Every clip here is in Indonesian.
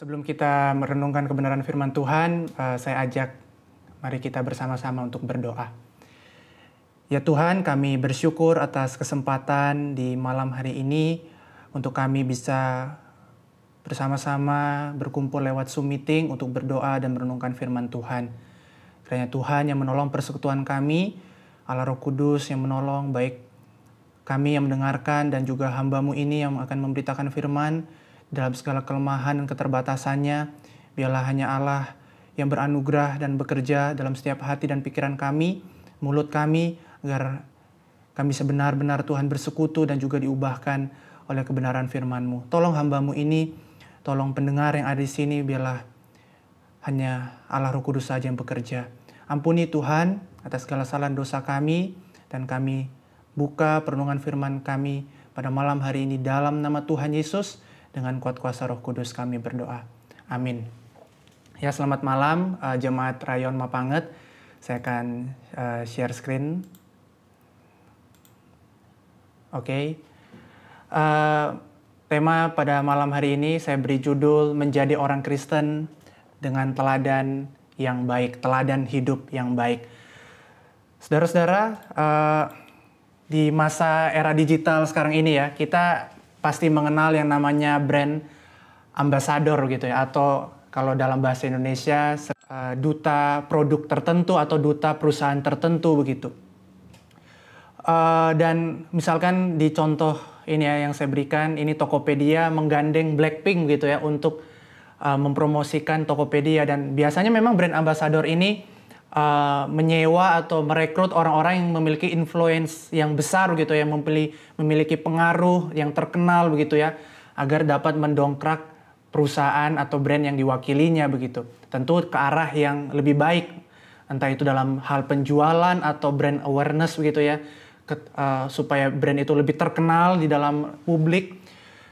Sebelum kita merenungkan kebenaran firman Tuhan, uh, saya ajak mari kita bersama-sama untuk berdoa. Ya Tuhan, kami bersyukur atas kesempatan di malam hari ini untuk kami bisa bersama-sama berkumpul lewat Zoom meeting untuk berdoa dan merenungkan firman Tuhan. Kiranya Tuhan yang menolong persekutuan kami, Allah Roh Kudus yang menolong baik kami yang mendengarkan dan juga hambamu ini yang akan memberitakan firman dalam segala kelemahan dan keterbatasannya. Biarlah hanya Allah yang beranugerah dan bekerja dalam setiap hati dan pikiran kami, mulut kami, agar kami sebenar-benar Tuhan bersekutu dan juga diubahkan oleh kebenaran firman-Mu. Tolong hambamu ini, tolong pendengar yang ada di sini, biarlah hanya Allah Roh Kudus saja yang bekerja. Ampuni Tuhan atas segala salah dosa kami, dan kami buka perenungan firman kami pada malam hari ini dalam nama Tuhan Yesus dengan kuat kuasa Roh Kudus kami berdoa. Amin. Ya, selamat malam uh, jemaat Rayon Mapanget. Saya akan uh, share screen. Oke. Okay. Uh, tema pada malam hari ini saya beri judul menjadi orang Kristen dengan teladan yang baik, teladan hidup yang baik. Saudara-saudara, uh, di masa era digital sekarang ini ya, kita pasti mengenal yang namanya brand ambassador gitu ya atau kalau dalam bahasa Indonesia uh, duta produk tertentu atau duta perusahaan tertentu begitu. Uh, dan misalkan di contoh ini ya yang saya berikan ini Tokopedia menggandeng Blackpink gitu ya untuk uh, mempromosikan Tokopedia dan biasanya memang brand ambassador ini uh, menyewa atau merekrut orang-orang yang memiliki influence yang besar gitu ya, memiliki memiliki pengaruh yang terkenal begitu ya, agar dapat mendongkrak perusahaan atau brand yang diwakilinya begitu. Tentu ke arah yang lebih baik, entah itu dalam hal penjualan atau brand awareness begitu ya, ke, uh, supaya brand itu lebih terkenal di dalam publik.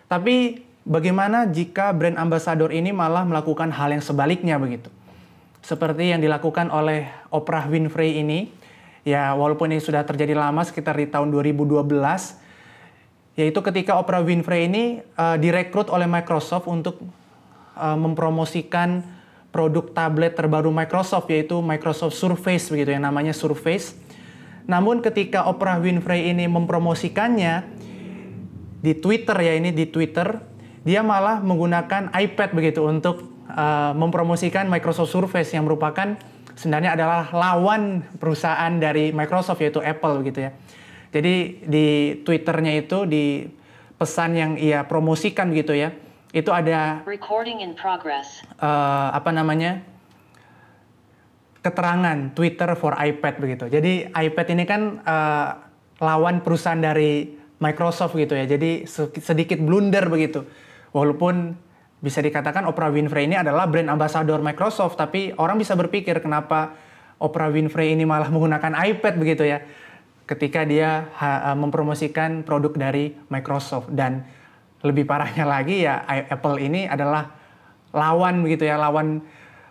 Tapi bagaimana jika brand ambassador ini malah melakukan hal yang sebaliknya begitu? Seperti yang dilakukan oleh Oprah Winfrey ini. Ya, walaupun ini sudah terjadi lama sekitar di tahun 2012, yaitu ketika Oprah Winfrey ini uh, direkrut oleh Microsoft untuk uh, mempromosikan produk tablet terbaru Microsoft yaitu Microsoft Surface begitu yang namanya Surface. Namun ketika Oprah Winfrey ini mempromosikannya di Twitter ya ini di Twitter, dia malah menggunakan iPad begitu untuk uh, mempromosikan Microsoft Surface yang merupakan sebenarnya adalah lawan perusahaan dari Microsoft yaitu Apple gitu ya. Jadi di Twitternya itu di pesan yang ia promosikan gitu ya, itu ada recording in progress. Uh, apa namanya? keterangan Twitter for iPad begitu. Jadi iPad ini kan uh, lawan perusahaan dari Microsoft gitu ya. Jadi sedikit blunder begitu. Walaupun bisa dikatakan Oprah Winfrey ini adalah brand ambassador Microsoft, tapi orang bisa berpikir kenapa Oprah Winfrey ini malah menggunakan iPad begitu ya, ketika dia mempromosikan produk dari Microsoft dan lebih parahnya lagi ya Apple ini adalah lawan begitu ya, lawan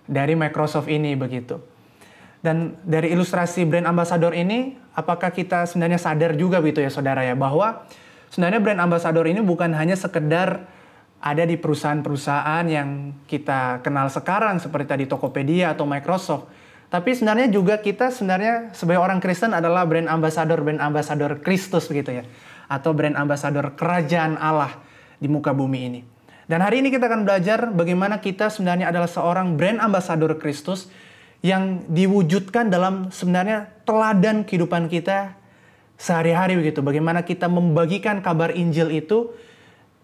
dari Microsoft ini begitu. Dan dari ilustrasi brand ambassador ini, apakah kita sebenarnya sadar juga begitu ya saudara ya, bahwa sebenarnya brand ambassador ini bukan hanya sekedar ada di perusahaan-perusahaan yang kita kenal sekarang seperti tadi Tokopedia atau Microsoft. Tapi sebenarnya juga kita sebenarnya sebagai orang Kristen adalah brand ambassador, brand ambassador Kristus begitu ya. Atau brand ambassador kerajaan Allah di muka bumi ini. Dan hari ini kita akan belajar bagaimana kita sebenarnya adalah seorang brand ambassador Kristus yang diwujudkan dalam sebenarnya teladan kehidupan kita sehari-hari begitu. Bagaimana kita membagikan kabar Injil itu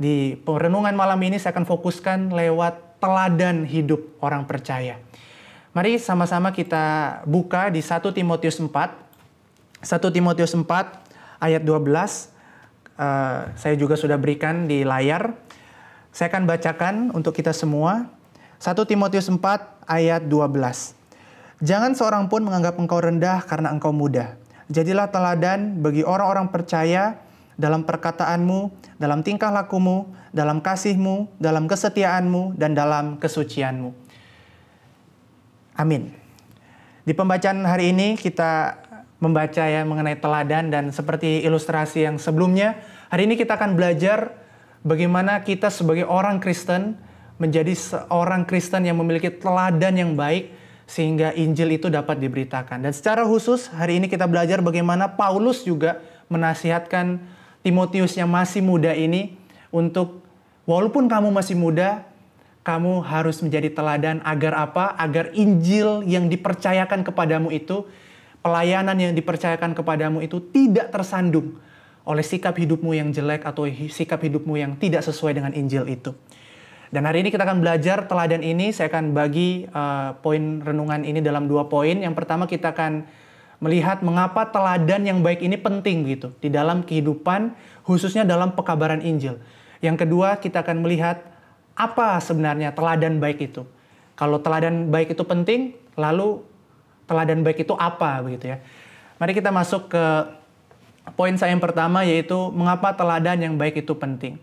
di perenungan malam ini saya akan fokuskan lewat teladan hidup orang percaya. Mari sama-sama kita buka di 1 Timotius 4. 1 Timotius 4 ayat 12. Uh, eh, saya juga sudah berikan di layar. Saya akan bacakan untuk kita semua. 1 Timotius 4 ayat 12. Jangan seorang pun menganggap engkau rendah karena engkau muda. Jadilah teladan bagi orang-orang percaya dalam perkataanmu, dalam tingkah lakumu, dalam kasihmu, dalam kesetiaanmu, dan dalam kesucianmu. Amin. Di pembacaan hari ini kita membaca ya mengenai teladan dan seperti ilustrasi yang sebelumnya, hari ini kita akan belajar bagaimana kita sebagai orang Kristen menjadi seorang Kristen yang memiliki teladan yang baik sehingga Injil itu dapat diberitakan. Dan secara khusus hari ini kita belajar bagaimana Paulus juga menasihatkan Timotius yang masih muda ini untuk walaupun kamu masih muda, kamu harus menjadi teladan agar apa? Agar Injil yang dipercayakan kepadamu itu, pelayanan yang dipercayakan kepadamu itu tidak tersandung oleh sikap hidupmu yang jelek atau sikap hidupmu yang tidak sesuai dengan Injil itu. Dan hari ini kita akan belajar teladan ini. Saya akan bagi uh, poin renungan ini dalam dua poin. Yang pertama kita akan melihat mengapa teladan yang baik ini penting gitu di dalam kehidupan, khususnya dalam pekabaran Injil. Yang kedua kita akan melihat apa sebenarnya teladan baik itu. Kalau teladan baik itu penting, lalu teladan baik itu apa begitu ya. Mari kita masuk ke poin saya yang pertama yaitu mengapa teladan yang baik itu penting.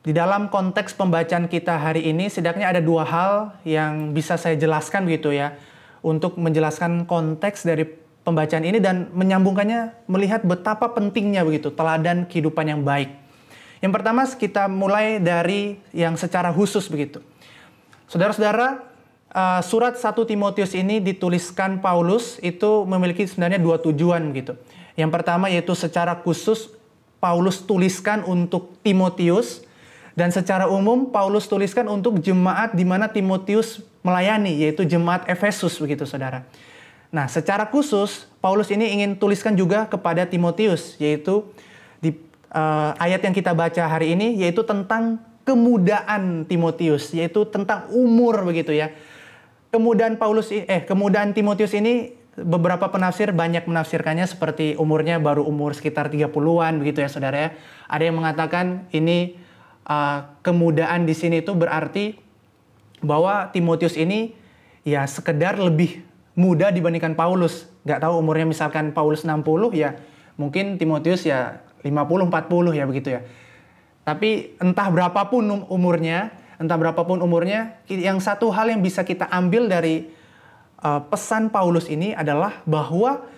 Di dalam konteks pembacaan kita hari ini, setidaknya ada dua hal yang bisa saya jelaskan begitu ya, untuk menjelaskan konteks dari pembacaan ini dan menyambungkannya melihat betapa pentingnya begitu teladan kehidupan yang baik. Yang pertama kita mulai dari yang secara khusus begitu. Saudara-saudara, uh, surat 1 Timotius ini dituliskan Paulus itu memiliki sebenarnya dua tujuan gitu. Yang pertama yaitu secara khusus Paulus tuliskan untuk Timotius dan secara umum Paulus tuliskan untuk jemaat di mana Timotius melayani, yaitu jemaat Efesus begitu saudara. Nah secara khusus Paulus ini ingin tuliskan juga kepada Timotius, yaitu di uh, ayat yang kita baca hari ini, yaitu tentang kemudaan Timotius, yaitu tentang umur begitu ya. Kemudahan Paulus eh kemudahan Timotius ini beberapa penafsir banyak menafsirkannya seperti umurnya baru umur sekitar 30-an begitu ya Saudara ya. Ada yang mengatakan ini uh, kemudaan di sini itu berarti bahwa Timotius ini ya sekedar lebih muda dibandingkan Paulus. Gak tahu umurnya misalkan Paulus 60 ya mungkin Timotius ya 50 40 ya begitu ya. Tapi entah berapapun um, umurnya, entah berapapun umurnya, yang satu hal yang bisa kita ambil dari uh, pesan Paulus ini adalah bahwa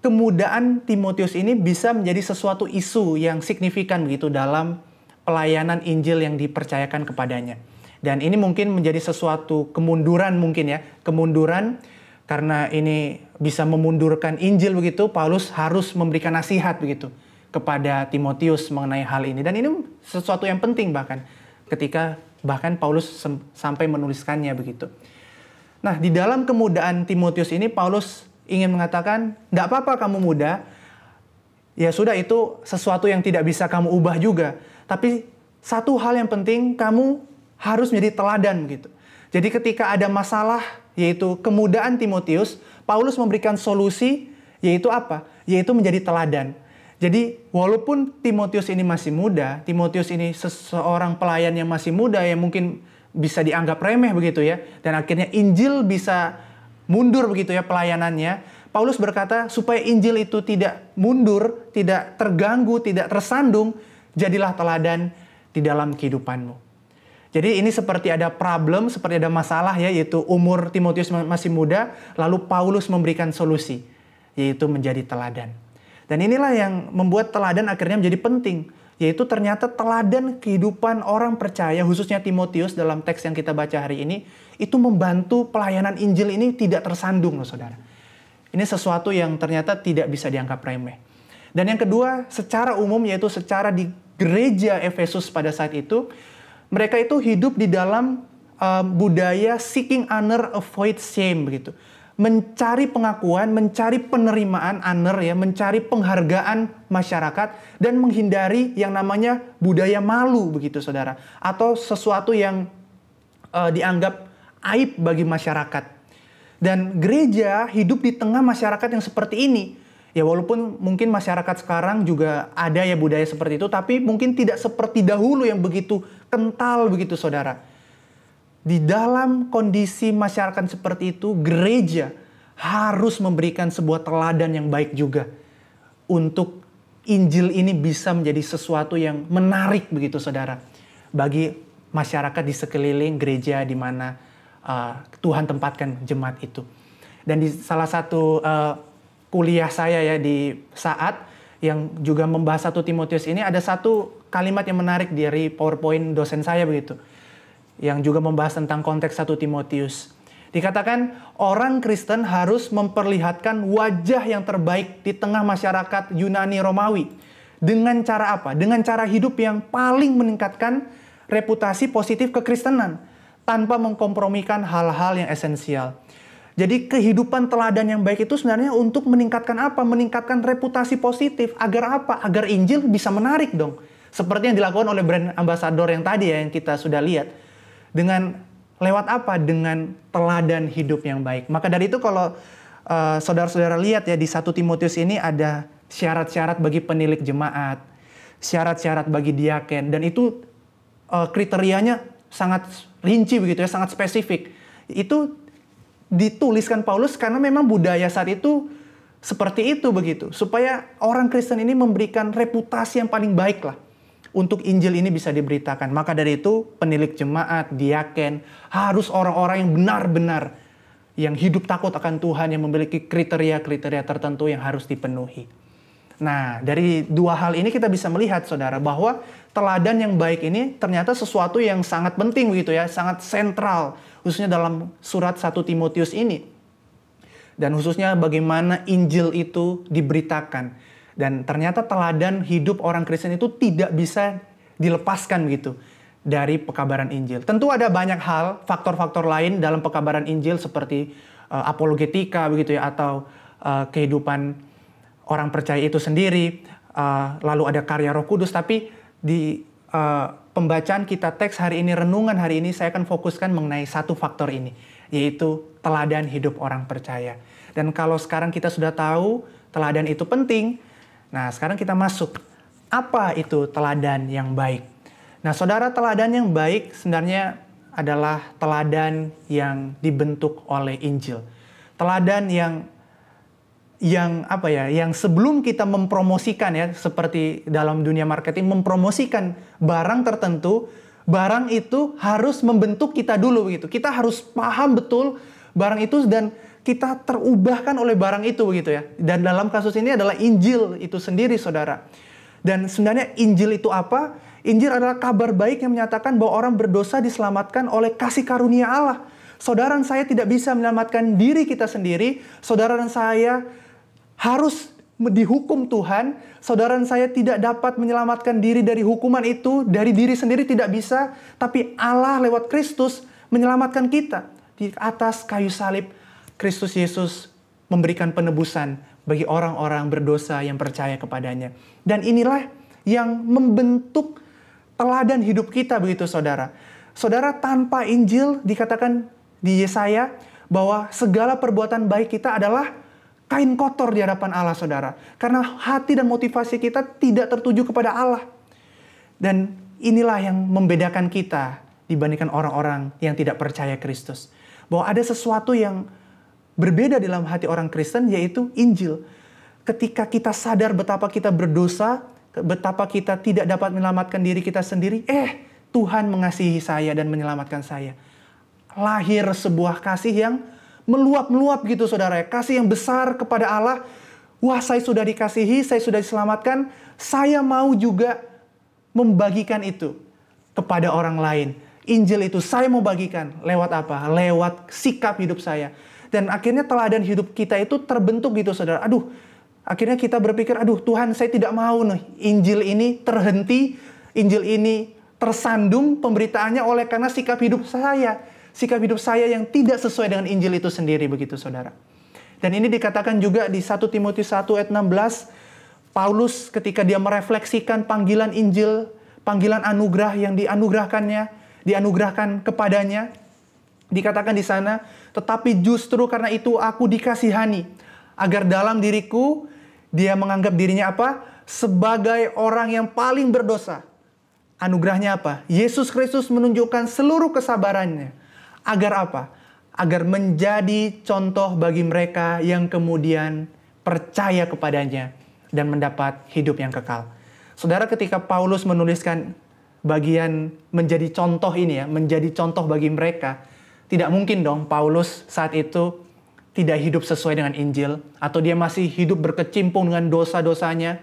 kemudaan Timotius ini bisa menjadi sesuatu isu yang signifikan begitu dalam pelayanan Injil yang dipercayakan kepadanya. Dan ini mungkin menjadi sesuatu kemunduran mungkin ya, kemunduran karena ini bisa memundurkan Injil begitu, Paulus harus memberikan nasihat begitu kepada Timotius mengenai hal ini. Dan ini sesuatu yang penting bahkan ketika bahkan Paulus sampai menuliskannya begitu. Nah, di dalam kemudaan Timotius ini Paulus ingin mengatakan, "Tidak apa-apa kamu muda, ya sudah itu sesuatu yang tidak bisa kamu ubah juga. Tapi satu hal yang penting kamu harus menjadi teladan gitu. Jadi ketika ada masalah yaitu kemudaan Timotius, Paulus memberikan solusi yaitu apa? Yaitu menjadi teladan. Jadi walaupun Timotius ini masih muda, Timotius ini seseorang pelayan yang masih muda yang mungkin bisa dianggap remeh begitu ya, dan akhirnya Injil bisa mundur begitu ya pelayanannya. Paulus berkata supaya Injil itu tidak mundur, tidak terganggu, tidak tersandung, jadilah teladan di dalam kehidupanmu. Jadi ini seperti ada problem, seperti ada masalah ya, yaitu umur Timotius masih muda, lalu Paulus memberikan solusi, yaitu menjadi teladan. Dan inilah yang membuat teladan akhirnya menjadi penting, yaitu ternyata teladan kehidupan orang percaya, khususnya Timotius dalam teks yang kita baca hari ini, itu membantu pelayanan Injil ini tidak tersandung loh saudara. Ini sesuatu yang ternyata tidak bisa dianggap remeh. Dan yang kedua, secara umum yaitu secara di gereja Efesus pada saat itu, mereka itu hidup di dalam uh, budaya seeking honor, avoid shame begitu. Mencari pengakuan, mencari penerimaan honor ya, mencari penghargaan masyarakat dan menghindari yang namanya budaya malu begitu Saudara atau sesuatu yang uh, dianggap aib bagi masyarakat. Dan gereja hidup di tengah masyarakat yang seperti ini ya walaupun mungkin masyarakat sekarang juga ada ya budaya seperti itu, tapi mungkin tidak seperti dahulu yang begitu kental begitu saudara. Di dalam kondisi masyarakat seperti itu, gereja harus memberikan sebuah teladan yang baik juga untuk Injil ini bisa menjadi sesuatu yang menarik begitu saudara bagi masyarakat di sekeliling gereja di mana uh, Tuhan tempatkan jemaat itu. Dan di salah satu uh, kuliah saya ya di saat yang juga membahas satu Timotius ini ada satu kalimat yang menarik dari PowerPoint dosen saya begitu. yang juga membahas tentang konteks 1 Timotius. Dikatakan orang Kristen harus memperlihatkan wajah yang terbaik di tengah masyarakat Yunani Romawi. Dengan cara apa? Dengan cara hidup yang paling meningkatkan reputasi positif kekristenan tanpa mengkompromikan hal-hal yang esensial. Jadi kehidupan teladan yang baik itu sebenarnya untuk meningkatkan apa? Meningkatkan reputasi positif. Agar apa? Agar Injil bisa menarik dong. Seperti yang dilakukan oleh brand ambassador yang tadi ya, yang kita sudah lihat. Dengan lewat apa? Dengan teladan hidup yang baik. Maka dari itu kalau uh, saudara-saudara lihat ya di satu Timotius ini ada syarat-syarat bagi penilik jemaat, syarat-syarat bagi diaken, dan itu uh, kriterianya sangat rinci begitu ya, sangat spesifik. Itu dituliskan Paulus karena memang budaya saat itu seperti itu begitu supaya orang Kristen ini memberikan reputasi yang paling baik lah untuk Injil ini bisa diberitakan maka dari itu penilik jemaat diaken harus orang-orang yang benar-benar yang hidup takut akan Tuhan yang memiliki kriteria-kriteria tertentu yang harus dipenuhi. Nah, dari dua hal ini kita bisa melihat saudara bahwa teladan yang baik ini ternyata sesuatu yang sangat penting begitu ya, sangat sentral khususnya dalam surat 1 Timotius ini. Dan khususnya bagaimana Injil itu diberitakan. Dan ternyata teladan hidup orang Kristen itu tidak bisa dilepaskan begitu dari pekabaran Injil. Tentu ada banyak hal, faktor-faktor lain dalam pekabaran Injil seperti uh, apologetika begitu ya atau uh, kehidupan orang percaya itu sendiri, uh, lalu ada karya Roh Kudus tapi di uh, pembacaan kita teks hari ini, renungan hari ini, saya akan fokuskan mengenai satu faktor ini, yaitu teladan hidup orang percaya. Dan kalau sekarang kita sudah tahu teladan itu penting, nah sekarang kita masuk. Apa itu teladan yang baik? Nah saudara teladan yang baik sebenarnya adalah teladan yang dibentuk oleh Injil. Teladan yang yang apa ya, yang sebelum kita mempromosikan ya, seperti dalam dunia marketing mempromosikan barang tertentu, barang itu harus membentuk kita dulu begitu. Kita harus paham betul barang itu dan kita terubahkan oleh barang itu begitu ya. Dan dalam kasus ini adalah Injil itu sendiri saudara. Dan sebenarnya Injil itu apa? Injil adalah kabar baik yang menyatakan bahwa orang berdosa diselamatkan oleh kasih karunia Allah. Saudara dan saya tidak bisa menyelamatkan diri kita sendiri. Saudara dan saya harus dihukum Tuhan, saudara saya tidak dapat menyelamatkan diri dari hukuman itu, dari diri sendiri tidak bisa, tapi Allah lewat Kristus menyelamatkan kita. Di atas kayu salib, Kristus Yesus memberikan penebusan bagi orang-orang berdosa yang percaya kepadanya. Dan inilah yang membentuk teladan hidup kita begitu saudara. Saudara tanpa Injil dikatakan di Yesaya bahwa segala perbuatan baik kita adalah kain kotor di hadapan Allah, saudara. Karena hati dan motivasi kita tidak tertuju kepada Allah. Dan inilah yang membedakan kita dibandingkan orang-orang yang tidak percaya Kristus. Bahwa ada sesuatu yang berbeda dalam hati orang Kristen, yaitu Injil. Ketika kita sadar betapa kita berdosa, betapa kita tidak dapat menyelamatkan diri kita sendiri, eh, Tuhan mengasihi saya dan menyelamatkan saya. Lahir sebuah kasih yang meluap-meluap gitu saudara. Kasih yang besar kepada Allah. Wah saya sudah dikasihi, saya sudah diselamatkan. Saya mau juga membagikan itu kepada orang lain. Injil itu saya mau bagikan lewat apa? Lewat sikap hidup saya. Dan akhirnya teladan hidup kita itu terbentuk gitu saudara. Aduh, akhirnya kita berpikir, aduh Tuhan saya tidak mau nih Injil ini terhenti, Injil ini tersandung pemberitaannya oleh karena sikap hidup saya sikap hidup saya yang tidak sesuai dengan Injil itu sendiri begitu saudara. Dan ini dikatakan juga di 1 Timotius 1 ayat 16, Paulus ketika dia merefleksikan panggilan Injil, panggilan anugerah yang dianugerahkannya, dianugerahkan kepadanya, dikatakan di sana, tetapi justru karena itu aku dikasihani, agar dalam diriku dia menganggap dirinya apa? Sebagai orang yang paling berdosa. Anugerahnya apa? Yesus Kristus menunjukkan seluruh kesabarannya Agar apa? Agar menjadi contoh bagi mereka yang kemudian percaya kepadanya dan mendapat hidup yang kekal. Saudara ketika Paulus menuliskan bagian menjadi contoh ini ya, menjadi contoh bagi mereka, tidak mungkin dong Paulus saat itu tidak hidup sesuai dengan Injil atau dia masih hidup berkecimpung dengan dosa-dosanya.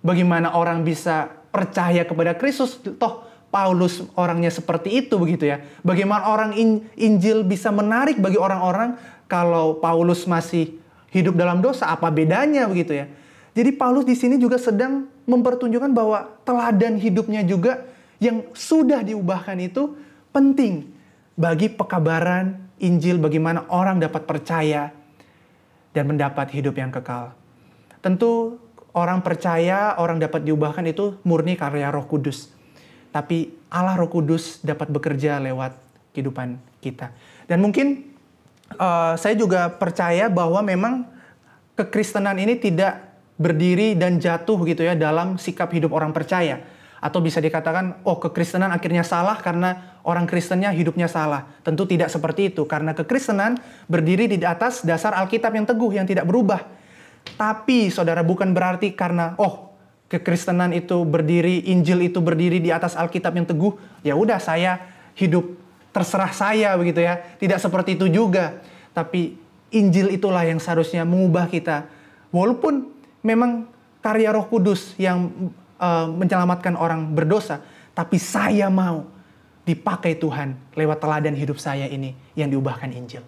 Bagaimana orang bisa percaya kepada Kristus? Toh Paulus orangnya seperti itu begitu ya. Bagaimana orang in, Injil bisa menarik bagi orang-orang kalau Paulus masih hidup dalam dosa, apa bedanya begitu ya. Jadi Paulus di sini juga sedang mempertunjukkan bahwa teladan hidupnya juga yang sudah diubahkan itu penting bagi pekabaran Injil bagaimana orang dapat percaya dan mendapat hidup yang kekal. Tentu orang percaya, orang dapat diubahkan itu murni karya Roh Kudus. Tapi Allah Roh Kudus dapat bekerja lewat kehidupan kita. Dan mungkin uh, saya juga percaya bahwa memang kekristenan ini tidak berdiri dan jatuh gitu ya dalam sikap hidup orang percaya atau bisa dikatakan, oh kekristenan akhirnya salah karena orang Kristennya hidupnya salah. Tentu tidak seperti itu, karena kekristenan berdiri di atas dasar Alkitab yang teguh, yang tidak berubah. Tapi saudara bukan berarti karena, oh kekristenan itu berdiri, Injil itu berdiri di atas Alkitab yang teguh, ya udah saya hidup terserah saya begitu ya. Tidak seperti itu juga. Tapi Injil itulah yang seharusnya mengubah kita. Walaupun memang karya Roh Kudus yang uh, menyelamatkan orang berdosa, tapi saya mau dipakai Tuhan lewat teladan hidup saya ini yang diubahkan Injil.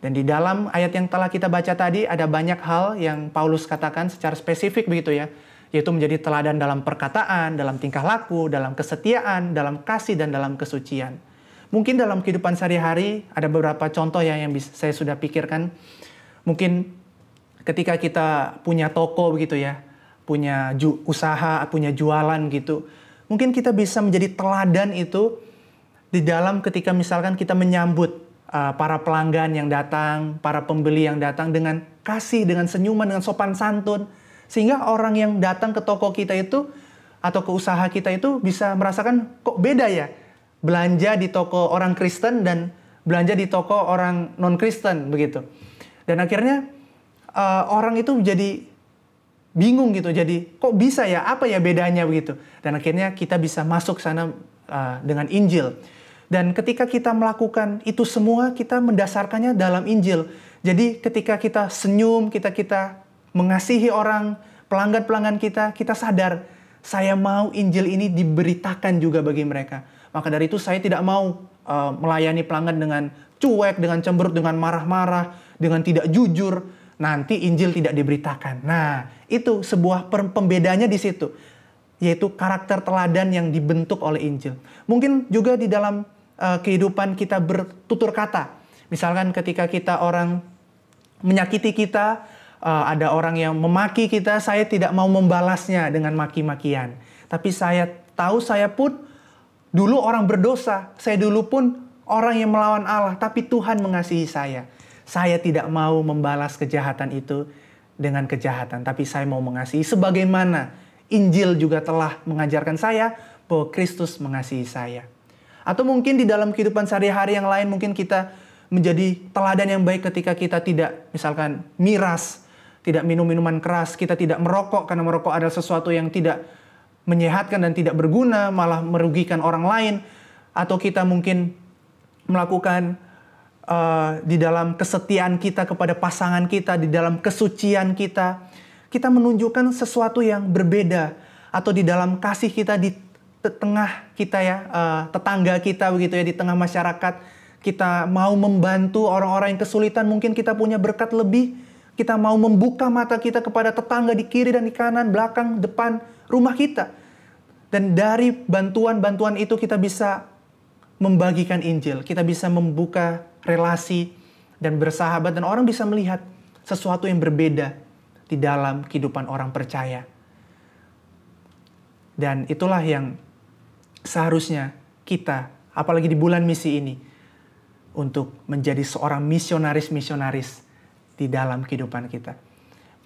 Dan di dalam ayat yang telah kita baca tadi ada banyak hal yang Paulus katakan secara spesifik begitu ya, yaitu menjadi teladan dalam perkataan, dalam tingkah laku, dalam kesetiaan, dalam kasih dan dalam kesucian. Mungkin dalam kehidupan sehari-hari ada beberapa contoh ya yang bisa, saya sudah pikirkan. Mungkin ketika kita punya toko begitu ya, punya ju usaha, punya jualan gitu. Mungkin kita bisa menjadi teladan itu di dalam ketika misalkan kita menyambut uh, para pelanggan yang datang, para pembeli yang datang dengan kasih, dengan senyuman, dengan sopan santun. Sehingga orang yang datang ke toko kita itu atau ke usaha kita itu bisa merasakan kok beda ya belanja di toko orang Kristen dan belanja di toko orang non Kristen begitu. Dan akhirnya uh, orang itu menjadi bingung gitu. Jadi kok bisa ya? Apa ya bedanya begitu? Dan akhirnya kita bisa masuk sana uh, dengan Injil. Dan ketika kita melakukan itu semua, kita mendasarkannya dalam Injil. Jadi ketika kita senyum, kita kita mengasihi orang, pelanggan-pelanggan kita, kita sadar saya mau Injil ini diberitakan juga bagi mereka. Maka dari itu saya tidak mau uh, melayani pelanggan dengan cuek, dengan cemberut, dengan marah-marah, dengan tidak jujur nanti Injil tidak diberitakan. Nah, itu sebuah pembedanya di situ, yaitu karakter teladan yang dibentuk oleh Injil. Mungkin juga di dalam uh, kehidupan kita bertutur kata. Misalkan ketika kita orang menyakiti kita, uh, ada orang yang memaki kita, saya tidak mau membalasnya dengan maki-makian. Tapi saya tahu saya pun dulu orang berdosa, saya dulu pun orang yang melawan Allah, tapi Tuhan mengasihi saya. Saya tidak mau membalas kejahatan itu dengan kejahatan, tapi saya mau mengasihi sebagaimana Injil juga telah mengajarkan saya bahwa Kristus mengasihi saya. Atau mungkin di dalam kehidupan sehari-hari yang lain mungkin kita menjadi teladan yang baik ketika kita tidak misalkan miras, tidak minum minuman keras, kita tidak merokok karena merokok adalah sesuatu yang tidak menyehatkan dan tidak berguna, malah merugikan orang lain. Atau kita mungkin melakukan uh, di dalam kesetiaan kita kepada pasangan kita, di dalam kesucian kita, kita menunjukkan sesuatu yang berbeda atau di dalam kasih kita di tengah kita ya, uh, tetangga kita begitu ya di tengah masyarakat, kita mau membantu orang-orang yang kesulitan, mungkin kita punya berkat lebih, kita mau membuka mata kita kepada tetangga di kiri dan di kanan, belakang, depan rumah kita. Dan dari bantuan-bantuan itu kita bisa membagikan Injil, kita bisa membuka relasi, dan bersahabat, dan orang bisa melihat sesuatu yang berbeda di dalam kehidupan orang percaya. Dan itulah yang seharusnya kita, apalagi di bulan misi ini, untuk menjadi seorang misionaris-misionaris di dalam kehidupan kita.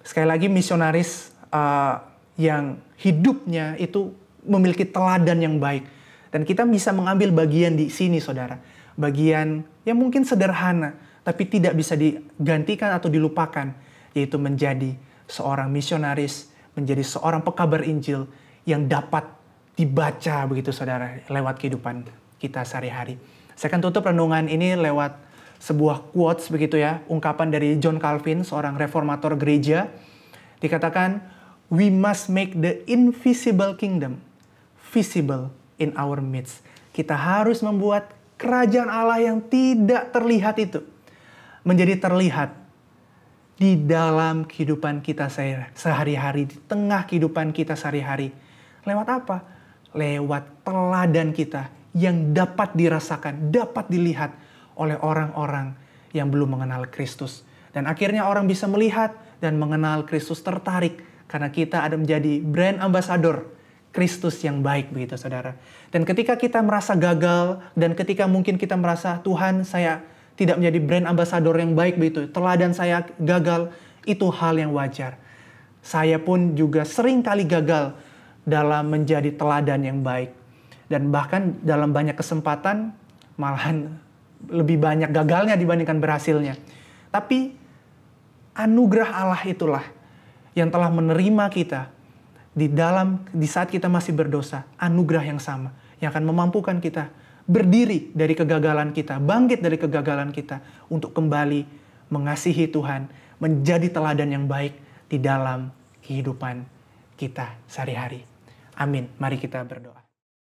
Sekali lagi misionaris uh, yang hidupnya itu memiliki teladan yang baik. Dan kita bisa mengambil bagian di sini saudara bagian yang mungkin sederhana, tapi tidak bisa digantikan atau dilupakan, yaitu menjadi seorang misionaris, menjadi seorang pekabar Injil yang dapat dibaca begitu saudara lewat kehidupan kita sehari-hari. Saya akan tutup renungan ini lewat sebuah quotes begitu ya, ungkapan dari John Calvin, seorang reformator gereja. Dikatakan, we must make the invisible kingdom visible in our midst. Kita harus membuat kerajaan Allah yang tidak terlihat itu menjadi terlihat di dalam kehidupan kita sehari-hari, di tengah kehidupan kita sehari-hari. Lewat apa? Lewat teladan kita yang dapat dirasakan, dapat dilihat oleh orang-orang yang belum mengenal Kristus. Dan akhirnya orang bisa melihat dan mengenal Kristus tertarik karena kita ada menjadi brand ambassador Kristus yang baik begitu saudara. Dan ketika kita merasa gagal dan ketika mungkin kita merasa Tuhan saya tidak menjadi brand ambassador yang baik begitu, teladan saya gagal, itu hal yang wajar. Saya pun juga sering kali gagal dalam menjadi teladan yang baik. Dan bahkan dalam banyak kesempatan malahan lebih banyak gagalnya dibandingkan berhasilnya. Tapi anugerah Allah itulah yang telah menerima kita di dalam di saat kita masih berdosa, anugerah yang sama yang akan memampukan kita berdiri dari kegagalan kita, bangkit dari kegagalan kita untuk kembali mengasihi Tuhan, menjadi teladan yang baik di dalam kehidupan kita sehari-hari. Amin. Mari kita berdoa.